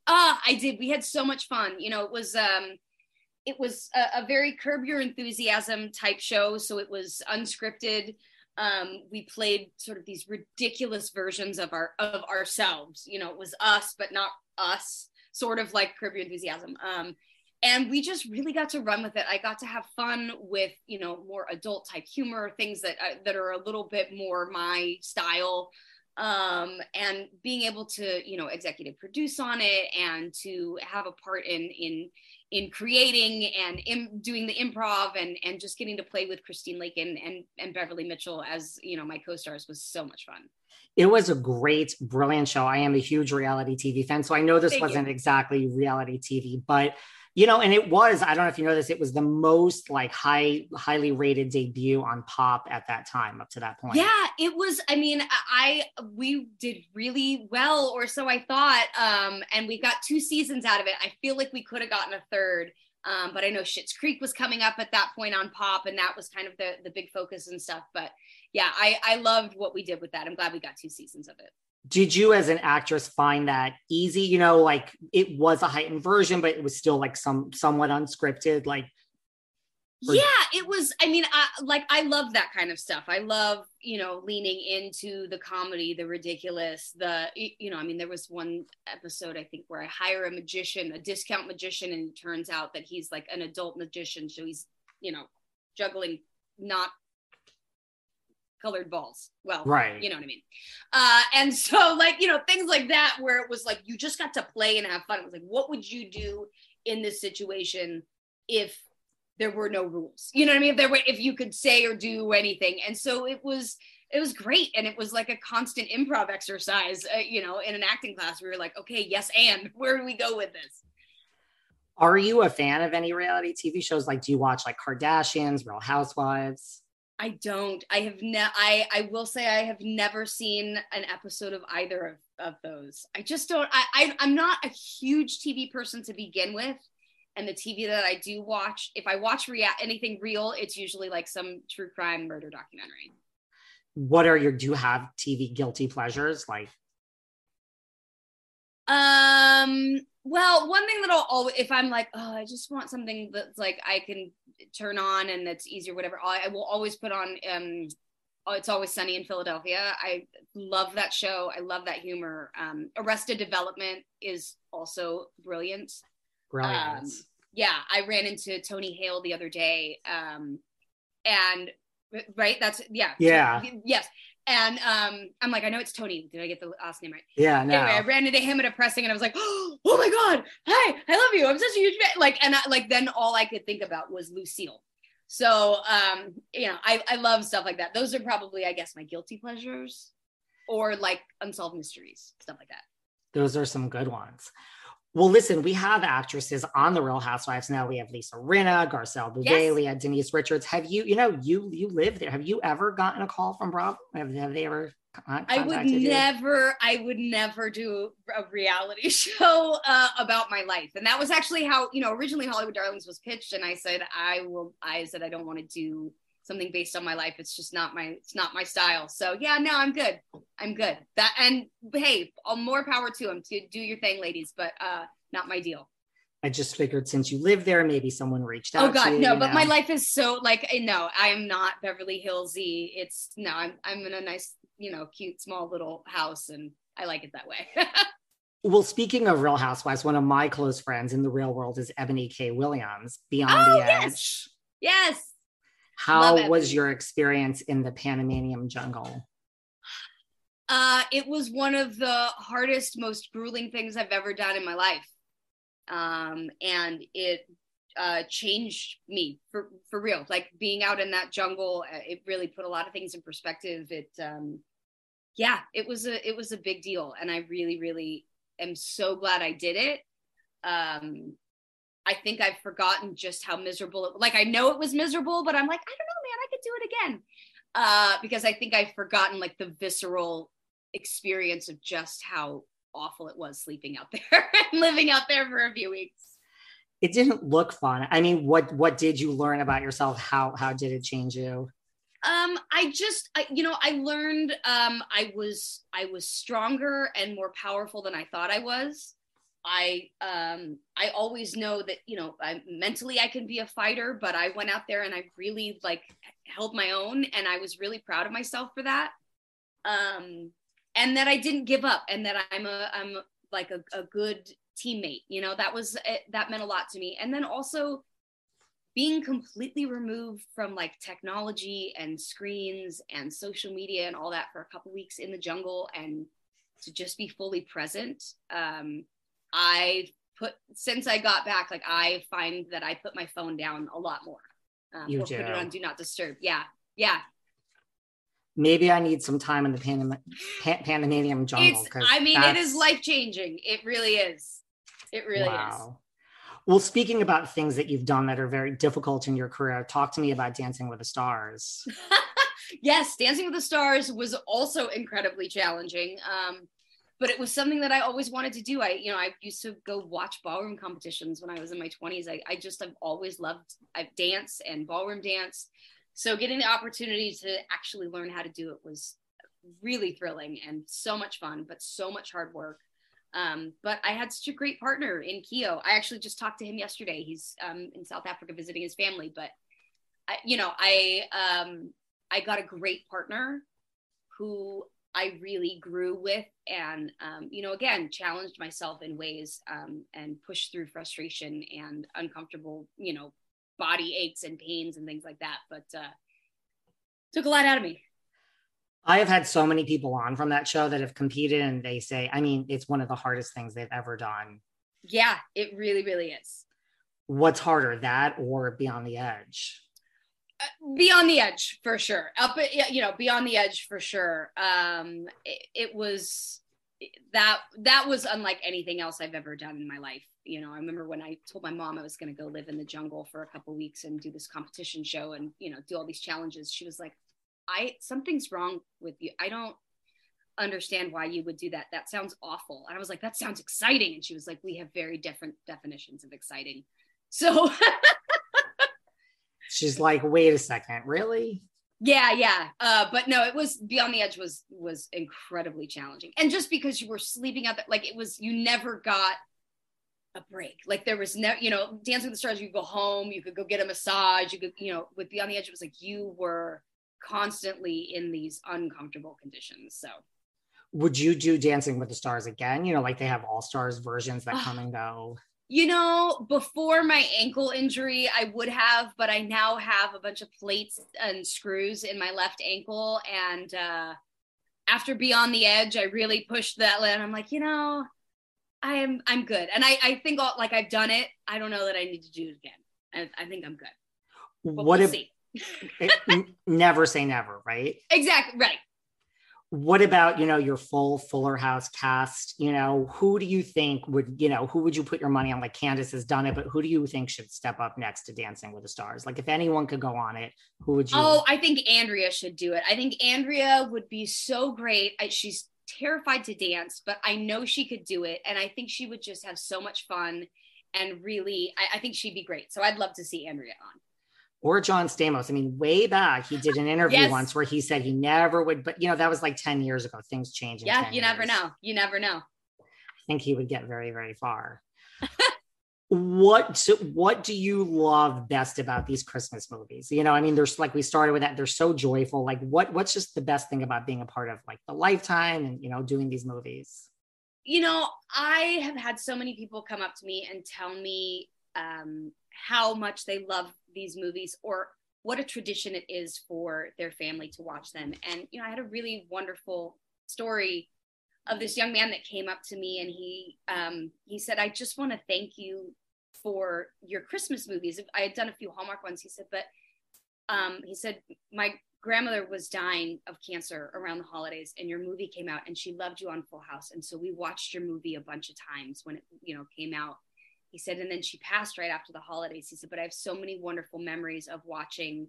Ah, uh, I did. We had so much fun. You know, it was um it was a, a very curb your enthusiasm type show. So it was unscripted. Um, we played sort of these ridiculous versions of our of ourselves. You know, it was us, but not us, sort of like curb your enthusiasm. Um, and we just really got to run with it. I got to have fun with you know more adult type humor, things that uh, that are a little bit more my style um, and being able to you know executive produce on it and to have a part in in in creating and in doing the improv and and just getting to play with Christine Lakin and and, and Beverley Mitchell as you know my co-stars was so much fun. It was a great, brilliant show. I am a huge reality TV fan, so I know this Thank wasn't you. exactly reality TV, but you know and it was i don't know if you know this it was the most like high highly rated debut on pop at that time up to that point yeah it was i mean i we did really well or so i thought um and we got two seasons out of it i feel like we could have gotten a third um, but I know Schitt's Creek was coming up at that point on Pop, and that was kind of the the big focus and stuff. But yeah, I I loved what we did with that. I'm glad we got two seasons of it did you as an actress find that easy? You know like it was a heightened version but it was still like some somewhat unscripted like yeah it was i mean I, like i love that kind of stuff. I love you know leaning into the comedy the ridiculous the you know i mean there was one episode i think where i hire a magician a discount magician and it turns out that he's like an adult magician so he's you know juggling not colored balls. Well, right. You know what I mean? Uh, and *laughs* so like, you know, things like that, where it was like, you just got to play and have fun. It was like, what would you do in this situation if there were no rules? You know what I mean? If there were, if you could say or do anything. And so it was, it was great. And it was like a constant improv exercise, uh, you know, in an acting class, we were like, okay, yes. And *laughs* where do we go with this? Are you a fan of any reality TV shows? Like, do you watch like Kardashians, Real Housewives? I don't. I have ne- I I will say I have never seen an episode of either of, of those. I just don't I, I I'm not a huge TV person to begin with. And the TV that I do watch, if I watch rea- anything real, it's usually like some true crime murder documentary. What are your do you have TV guilty pleasures like? Um well, one thing that I'll always, if I'm like, oh, I just want something that's like I can turn on and that's easier, whatever. I, I will always put on. Um, oh, it's always sunny in Philadelphia. I love that show. I love that humor. Um, Arrested Development is also brilliant. Brilliant. Um, yeah, I ran into Tony Hale the other day, um, and right, that's yeah, yeah, yes. And um, I'm like, I know it's Tony. Did I get the last name right? Yeah. No. Anyway, I ran into him at a pressing, and I was like, *gasps* oh my god, hi, I love you. I'm such a huge fan. Like, and I, like then all I could think about was Lucille. So um, you know, I I love stuff like that. Those are probably, I guess, my guilty pleasures, or like unsolved mysteries, stuff like that. Those are some good ones. Well, listen, we have actresses on the Real Housewives now. We have Lisa Rinna, Garcelle Beauvais, yes. we Denise Richards. Have you, you know, you you live there. Have you ever gotten a call from Bravo? Have, have they ever? I would never. I would never do a reality *laughs* show uh, about my life, and that was actually how you know originally Hollywood Darlings was pitched, and I said I will. I said I don't want to do something based on my life. It's just not my it's not my style. So yeah, no, I'm good. I'm good. That and hey, more power to them to do your thing, ladies, but uh not my deal. I just figured since you live there, maybe someone reached out. Oh God, you, no! You but my life is so like no, I am not Beverly Hillsy. It's no, I'm I'm in a nice, you know, cute small little house, and I like it that way. *laughs* well, speaking of Real Housewives, one of my close friends in the real world is Ebony K. Williams, Beyond oh, the Edge. Yes. yes. How was your experience in the Panamanian jungle? Uh, it was one of the hardest, most grueling things I've ever done in my life. Um, and it uh, changed me for, for real. Like being out in that jungle, uh, it really put a lot of things in perspective. It, um, yeah, it was a, it was a big deal. And I really, really am so glad I did it. Um, I think I've forgotten just how miserable it like I know it was miserable, but I'm like, I don't know, man, I could do it again. Uh, because I think I've forgotten like the visceral experience of just how awful it was sleeping out *laughs* there and living out there for a few weeks. It didn't look fun. I mean, what what did you learn about yourself? How how did it change you? Um, I just, I, you know, I learned um, I was I was stronger and more powerful than I thought I was. I um I always know that you know I mentally I can be a fighter, but I went out there and I really like held my own, and I was really proud of myself for that. Um, and that I didn't give up, and that I'm a I'm like a, a good teammate. You know, that was eh, that meant a lot to me. And then also being completely removed from like technology and screens and social media and all that for a couple weeks in the jungle and to just be fully present. Um, I put since I got back, like I find that I put my phone down a lot more. Um, You or put it do. on do not disturb. Yeah, yeah. Maybe I need some time in the Pan- Pan- jungle. I mean, it is life changing. It really is. It really is. Well, speaking about things that you've done that are very difficult in your career, talk to me about Dancing with the Stars. *laughs* yes, Dancing with the Stars was also incredibly challenging. Um, but it was something that I always wanted to do. I, you know, I used to go watch ballroom competitions when I was in my 20s. I, I just have always loved I've dance and ballroom dance. So getting the opportunity to actually learn how to do it was really thrilling and so much fun, but so much hard work. Um, but I had such a great partner in Keo. I actually just talked to him yesterday. He's um, in South Africa visiting his family, but I, you know, I um, I got a great partner who I really grew with, and um, you know, again, challenged myself in ways um, and pushed through frustration and uncomfortable, you know, body aches and pains and things like that. But uh, took a lot out of me. I have had so many people on from that show that have competed, and they say, I mean, it's one of the hardest things they've ever done. Yeah, it really, really is. What's harder, that or Beyond the Edge? Uh, beyond the edge for sure. Up you know beyond the edge for sure. Um it, it was that that was unlike anything else i've ever done in my life. You know i remember when i told my mom i was going to go live in the jungle for a couple weeks and do this competition show and you know do all these challenges. She was like i something's wrong with you. I don't understand why you would do that. That sounds awful. And i was like that sounds exciting. And she was like we have very different definitions of exciting. So *laughs* She's like, wait a second, really? Yeah, yeah. Uh, but no, it was Beyond the Edge was was incredibly challenging. And just because you were sleeping out that like it was you never got a break. Like there was no, you know, Dancing with the Stars, you could go home, you could go get a massage, you could, you know, with Beyond the Edge, it was like you were constantly in these uncomfortable conditions. So Would you do Dancing with the Stars again? You know, like they have All Stars versions that come and go. You know, before my ankle injury, I would have, but I now have a bunch of plates and screws in my left ankle. And uh, after Beyond the Edge, I really pushed that. And I'm like, you know, I am, I'm good. And I, I think all, like I've done it. I don't know that I need to do it again. I, I think I'm good. But what we'll if it, *laughs* never say never, right? Exactly right. What about, you know, your full Fuller House cast? You know, who do you think would, you know, who would you put your money on? Like Candace has done it, but who do you think should step up next to Dancing with the Stars? Like if anyone could go on it, who would you? Oh, I think Andrea should do it. I think Andrea would be so great. I, she's terrified to dance, but I know she could do it. And I think she would just have so much fun and really, I, I think she'd be great. So I'd love to see Andrea on. Or John Stamos. I mean, way back, he did an interview Yes. once where he said he never would, but you know, that was like 10 years ago. Things change. in Yeah, 10 you never know. You never know. I think he would get very, very far. *laughs* what so what do you love best about these Christmas movies? You know, I mean, there's like we started with that, they're so joyful. Like, what what's just the best thing about being a part of like the lifetime and you know, doing these movies? You know, I have had so many people come up to me and tell me um, how much they love these movies or what a tradition it is for their family to watch them. And, you know, I had a really wonderful story of this young man that came up to me and he um, he said, I just want to thank you for your Christmas movies. I had done a few Hallmark ones. He said, but um, he said, my grandmother was dying of cancer around the holidays and your movie came out and she loved you on Full House. And so we watched your movie a bunch of times when it, you know, came out. He said, and then she passed right after the holidays. He said, but I have so many wonderful memories of watching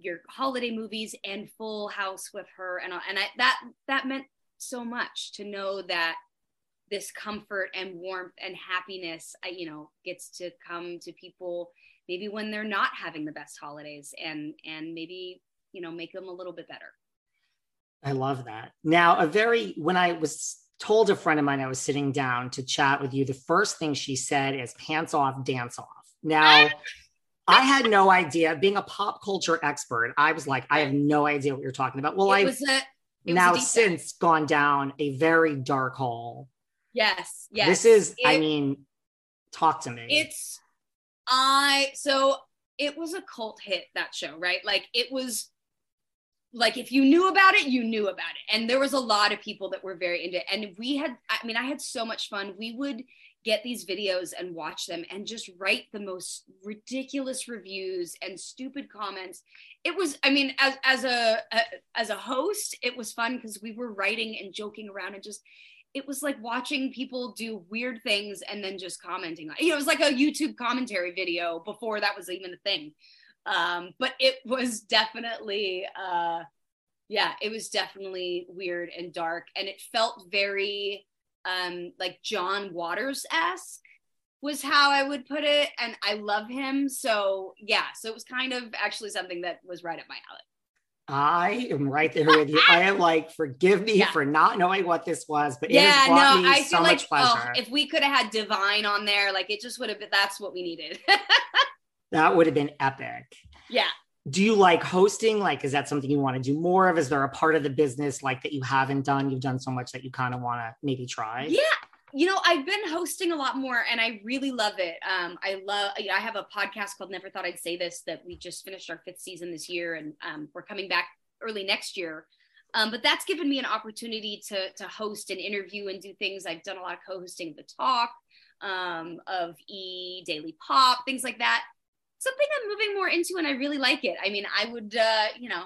your holiday movies and Full House with her. And, and I, that, that meant so much to know that this comfort and warmth and happiness, uh, you know, gets to come to people maybe when they're not having the best holidays and, and maybe, you know, make them a little bit better. I love that. Now, a very when I was told a friend of mine I was sitting down to chat with you, the first thing she said is pants off, dance off. Now, *laughs* I had no idea. Being a pop culture expert, I was like, I have no idea what you're talking about. Well, I've was a, it now since gone down a very dark hole Yes, yes. This is, It- I mean, talk to me. It's I so it was a cult hit that show, right? Like it was like if you knew about it, you knew about it. And there was a lot of people that were very into it. And we had I mean I had so much fun. We would get these videos and watch them and just write the most ridiculous reviews and stupid comments. It was I mean as as a, a as a host, it was fun because we were writing and joking around and just it was like watching people do weird things and then just commenting you know it was like a youtube commentary video before that was even a thing um but it was definitely uh yeah it was definitely weird and dark and it felt very um like john waters-esque was how i would put it and i love him so yeah so it was kind of actually something that was right up my alley I am right there with you. I am like, forgive me *laughs* Yeah. for not knowing what this was, but it yeah has brought no me i so feel much like pleasure. oh, if we could have had divine on there like it just would have been that's what we needed *laughs* that would have been epic. yeah Do you like hosting? Like, is that something you want to do more of? Is there a part of the business like that you haven't done? You've done so much that you kind of want to maybe try? Yeah. You know, I've been hosting a lot more and I really love it. Um, I love, you know, I have a podcast called Never Thought I'd Say This that we just finished our fifth season this year and um, we're coming back early next year. Um, but that's given me an opportunity to, to host and interview and do things. I've done a lot of co-hosting of the talk, um, of E Daily Pop, things like that. Something I'm moving more into and I really like it. I mean, I would, uh, you know,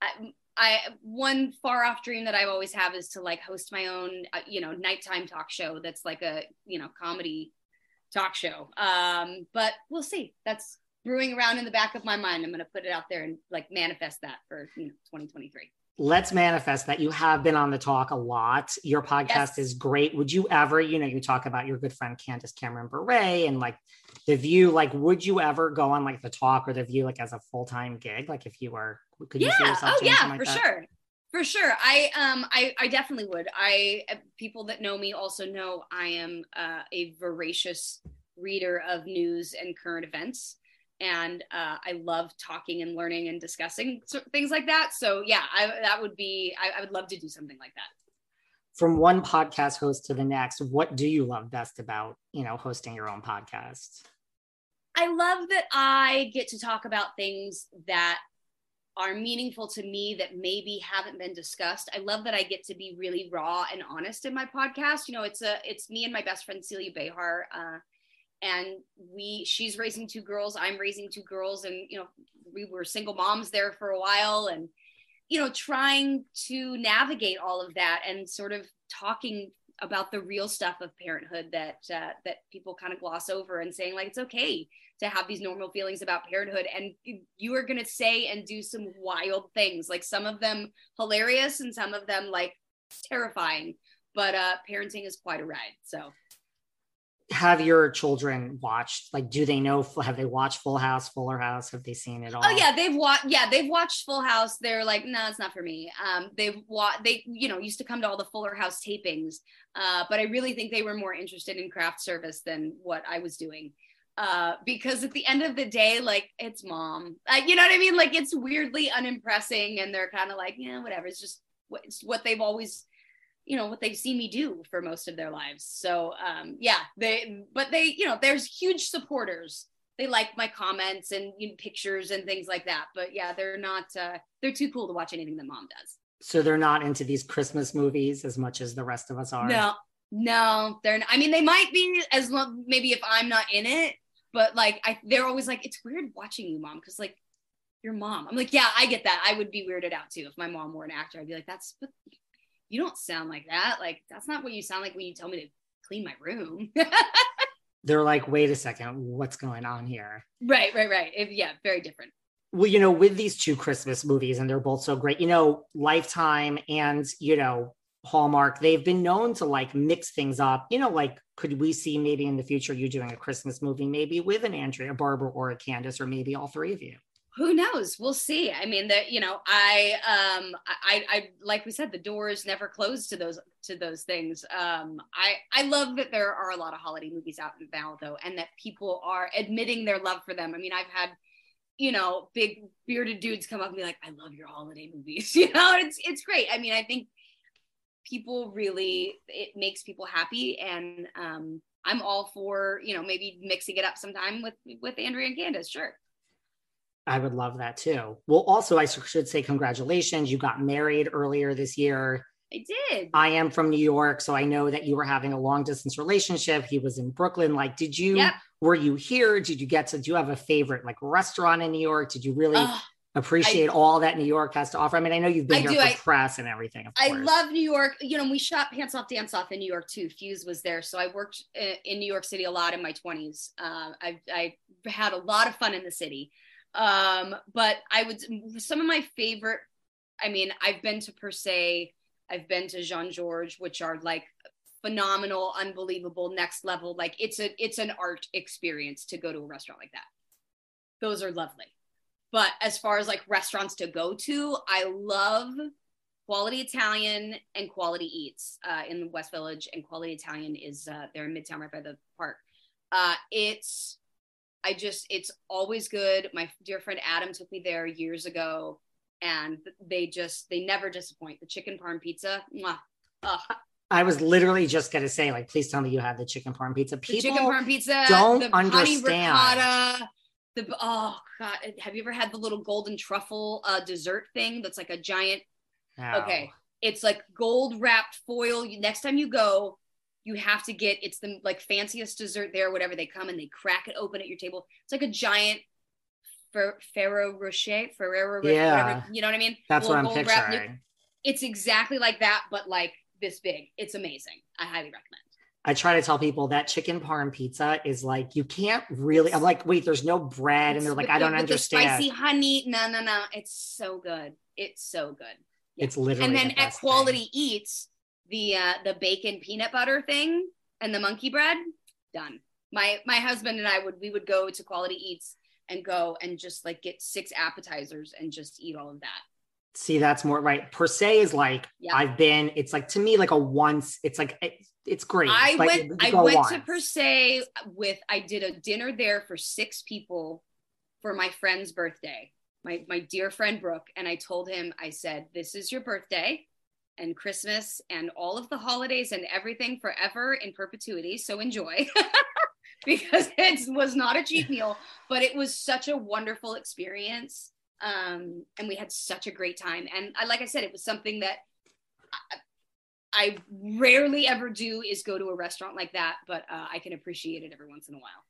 I, I one far off dream that I've always have is to like host my own, uh, you know, nighttime talk show that's like a you know comedy talk show. Um, but we'll see. That's brewing around in the back of my mind. I'm going to put it out there and like manifest that for you know 2023. Let's manifest that you have been on the talk a lot. Your podcast Yes. is great. Would you ever, you know, you talk about your good friend Candace Cameron Bure and like the view, like, would you ever go on like the talk or the view like as a full time gig? Like, if you were, could you see yeah. yourself Oh yeah, something for that? sure. For sure. I um I I definitely would. I people that know me also know I am uh, a voracious reader of news and current events. And uh, I love talking and learning and discussing things like that. So yeah, I, that would be. I, I would love to do something like that. From one podcast host to the next, what do you love best about, you know, hosting your own podcast? I love that I get to talk about things that are meaningful to me that maybe haven't been discussed. I love that I get to be really raw and honest in my podcast. You know, it's a it's me and my best friend Celia Behar, uh, and we she's raising two girls, I'm raising two girls, and you know we were single moms there for a while, and you know trying to navigate all of that and sort of talking about the real stuff of parenthood that uh, that people kind of gloss over and saying like it's okay to have these normal feelings about parenthood and you are going to say and do some wild things. Like some of them hilarious and some of them like terrifying but uh parenting is quite a ride so Have your children watched? Like, do they know? Have they watched Full House, Fuller House? Have they seen it all? oh yeah they've watched yeah they've watched full house they're like no it's not for me um they've watched they you know used to come to all the fuller house tapings uh but i really think they were more interested in craft service than what i was doing uh because at the end of the day like it's mom like you know what i mean like it's weirdly unimpressing and they're kind of like yeah whatever it's just it's what they've always you know what they've seen me do for most of their lives. So um yeah they but they you know there's huge supporters. They like my comments and you know, pictures and things like that. But yeah they're not uh they're too cool to watch anything that mom does. So they're not into these Christmas movies as much as the rest of us are. no no they're not, i mean they might be as long maybe if i'm not in it but like i they're always like it's weird watching you mom because like your mom. I'm like yeah i get that. I would be weirded out too if my mom were an actor. I'd be like that's but you don't sound like that like that's not what you sound like when you tell me to clean my room *laughs* They're like, wait a second, what's going on here? right right right If- yeah very different Well, you know, with these two Christmas movies, and they're both so great, you know, Lifetime and, you know, Hallmark, they've been known to like mix things up. You know, like, could we see maybe in the future you doing a Christmas movie, maybe with an Andrea Barber or a Candace, or maybe all three of you? Who knows? We'll see. I mean that you know i um I, I like we said the doors never closed to those to those things. Um i i love that there are a lot of holiday movies out now though and that people are admitting their love for them. I mean i've had you know big bearded dudes come up and be like i love your holiday movies *laughs* you know it's it's great. I mean i think people really it makes people happy and um i'm all for you know maybe mixing it up sometime with with andrea and candace sure I would love that too. Well, also, I should say congratulations. You got married earlier this year. i did I am from New York, so I know that you were having a long distance relationship. He was in Brooklyn. Like, did you, Yep. were you here? Did you get to, do you have a favorite like restaurant in New York? Did you really Ugh, appreciate all that New York has to offer? I mean, I know you've been I here do. for I- press and everything. I love New York. You know, we shot Pants Off, Dance Off in New York too. Fuse was there, so I worked in New York City a lot in my twenties. Uh, I I had a lot of fun in the city, um, but I would some of my favorite. I mean, I've been to Per Se, I've been to Jean-Georges, which are like phenomenal, unbelievable, next level. Like it's a it's an art experience to go to a restaurant like that. Those are lovely. But as far as like restaurants to go to, I love Quality Italian and Quality Eats uh, in the West Village, and Quality Italian is uh, there in Midtown, right by the park. Uh, it's, I just, it's always good. My dear friend Adam took me there years ago, and they just, they never disappoint. The chicken parm pizza, mwah, ugh. I was literally just going to say, like, please tell me you had the chicken parm pizza. the People, chicken parm pizza, don't the understand. ricotta. The, oh god, have you ever had the little golden truffle uh, dessert thing that's like a giant No. Okay. It's like gold wrapped foil. Next time you go, you have to get it's the like fanciest dessert there, whatever they come and they crack it open at your table. It's like a giant Fer- Ferrero Rocher, Ferrero Rocher, Yeah. whatever, you know what I mean? That's what I'm Little gold wrapped- picturing. It's exactly like that, but like this big. It's amazing. I highly recommend. I try to tell people that chicken parm pizza is like you can't really. I'm like, wait, there's no bread, and they're like, I don't understand. The spicy honey. No, no, no. It's so good. It's so good. It's literally. and then the at best thing. Quality Eats, the uh, the bacon peanut butter thing and the monkey bread, done. My my husband and I would we would go to Quality Eats and go and just like get six appetizers and just eat all of that. See, that's more right. Per se is like Yeah. I've been. It's like to me like a once. It's like it, it's great. I went I went once. to Per Se with I did a dinner there for six people for my friend's birthday. My my dear friend Brooke and I told him I said this is your birthday and Christmas and all of the holidays and everything forever in perpetuity so enjoy. *laughs* because it was not a cheap meal, but it was such a wonderful experience. Um, and we had such a great time. And I, like I said, it was something that I, I rarely ever do is go to a restaurant like that, but uh, I can appreciate it every once in a while.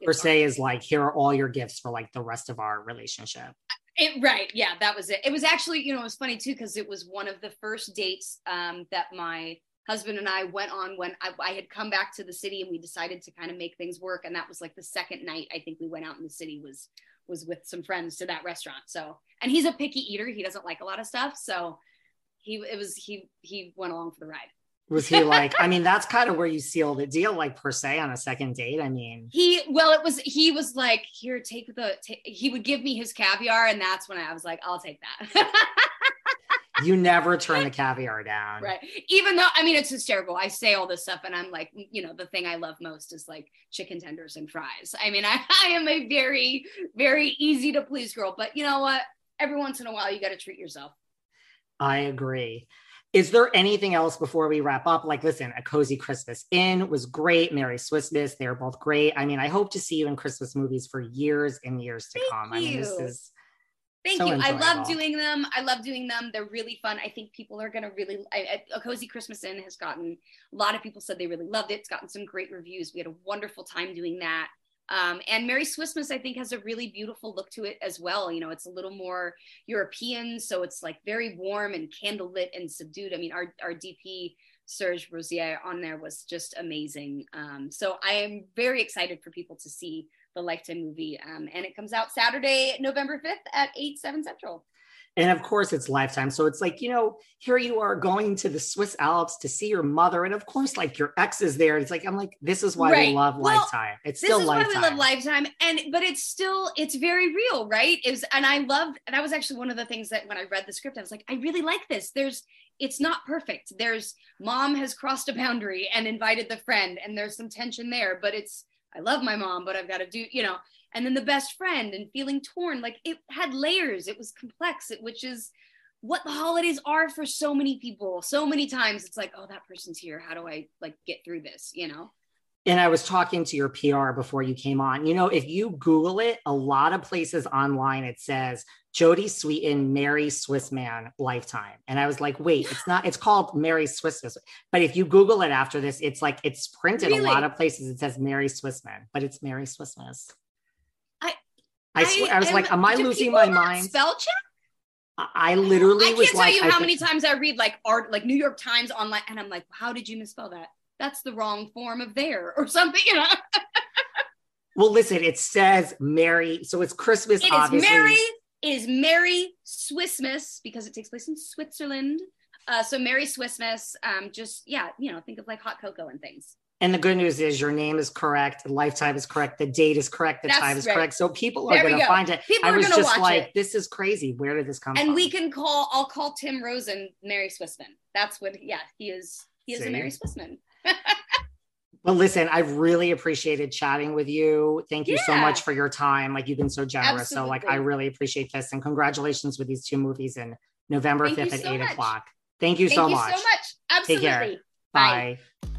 It's Per se is like here are all your gifts for like the rest of our relationship. It, right. Yeah, that was it. It was actually, you know, it was funny too, because it was one of the first dates um, that my husband and I went on when I, I had come back to the city and we decided to kind of make things work. And that was like the second night I think we went out in the city was was with some friends to that restaurant. So, and he's a picky eater. He doesn't like a lot of stuff. So he, it was, he, he went along for the ride. Was he like? I mean, that's kind of where you seal the deal, like per se on a second date. I mean, He, well, it was, he was like, here, take the, he would give me his caviar. And that's when I was like, I'll take that. *laughs* you never turn the *laughs* caviar down. right even though i mean it's hysterical i say all this stuff and i'm like mm, you know the thing i love most is like chicken tenders and fries i mean i, *laughs* I am a very very easy to please girl but you know what every once in a while you got to treat yourself I agree. Is there anything else before we wrap up? Like, listen, a cozy Christmas Inn was great. Merry Swissmas, they're both great. I mean, I hope to see you in Christmas movies for years and years to Thank come. I mean, this you. is Thank So you. I love doing them. I love doing them. They're really fun. I think people are going to really, I- A Cozy Christmas Inn has gotten, a lot of people said they really loved it. It's gotten some great reviews. We had a wonderful time doing that. Um, and Merry Swissmas, I think, has a really beautiful look to it as well. You know, it's a little more European, so it's like very warm and candlelit and subdued. I mean, our, our DP, Serge Rosier, on there was just amazing. Um, so I am very excited for people to see the Lifetime movie. Um, and it comes out Saturday, November 5th at 8, 7 Central. And of course, it's lifetime. So it's like, you know, here you are going to the Swiss Alps to see your mother. And of course, like your ex is there. It's like, I'm like, this is why Right. we love Well, lifetime. It's still This is lifetime. why we love Lifetime. And, but it's still, it's very real, right? It was, and I loved, and that was actually one of the things that when I read the script, I was like, I really like this. There's, it's not perfect. There's, mom has crossed a boundary and invited the friend, and there's some tension there, but it's, I love my mom, but I've got to do, you know, and then the best friend and feeling torn. Like it had layers, it was complex, it, which is, what the holidays are for so many people. So many times it's like, oh, that person's here. How do I like get through this? You know? and I was talking to your PR before you came on. You know, if you Google it, a lot of places online it says Jodie Sweetin, Mary Swissman Lifetime. And I was like, wait, it's not, it's called Mary Swissman. But if you Google it after this, it's like it's printed really? a lot of places. It says Mary Swissman, but it's Merry Swissmas. I I, swear, I, I was am, like, am I losing my mind? Spell check? I literally I can't tell like, you how many times I read like art, like New York Times online, and I'm like, how did you misspell that? that's the wrong form of there or something, you know. *laughs* well, listen, it says Mary, so it's Christmas. It obviously. is Merry. It is Merry Swissmas because it takes place in Switzerland. Uh, so Merry Swissmas. Um, just yeah, you know, think of like hot cocoa and things. And the good news is your name is correct, lifetime is correct, the date is correct, the That's time is right. correct. So people are going to find it. People I was just like, it. this is crazy. Where did this come and from? And we can call. I'll call Tim Rosen Mary Swissman. That's what. Yeah, he is. He is See? a Mary Swissman. *laughs* well, listen, I've really appreciated chatting with you. Thank you yeah. so much for your time. Like you've been so generous. Absolutely. So like I really appreciate this. And congratulations with these two movies in November Thank 5th at so 8 much. o'clock. Thank you so much. Thank so you much. so much. Absolutely. Take care. Bye. Bye.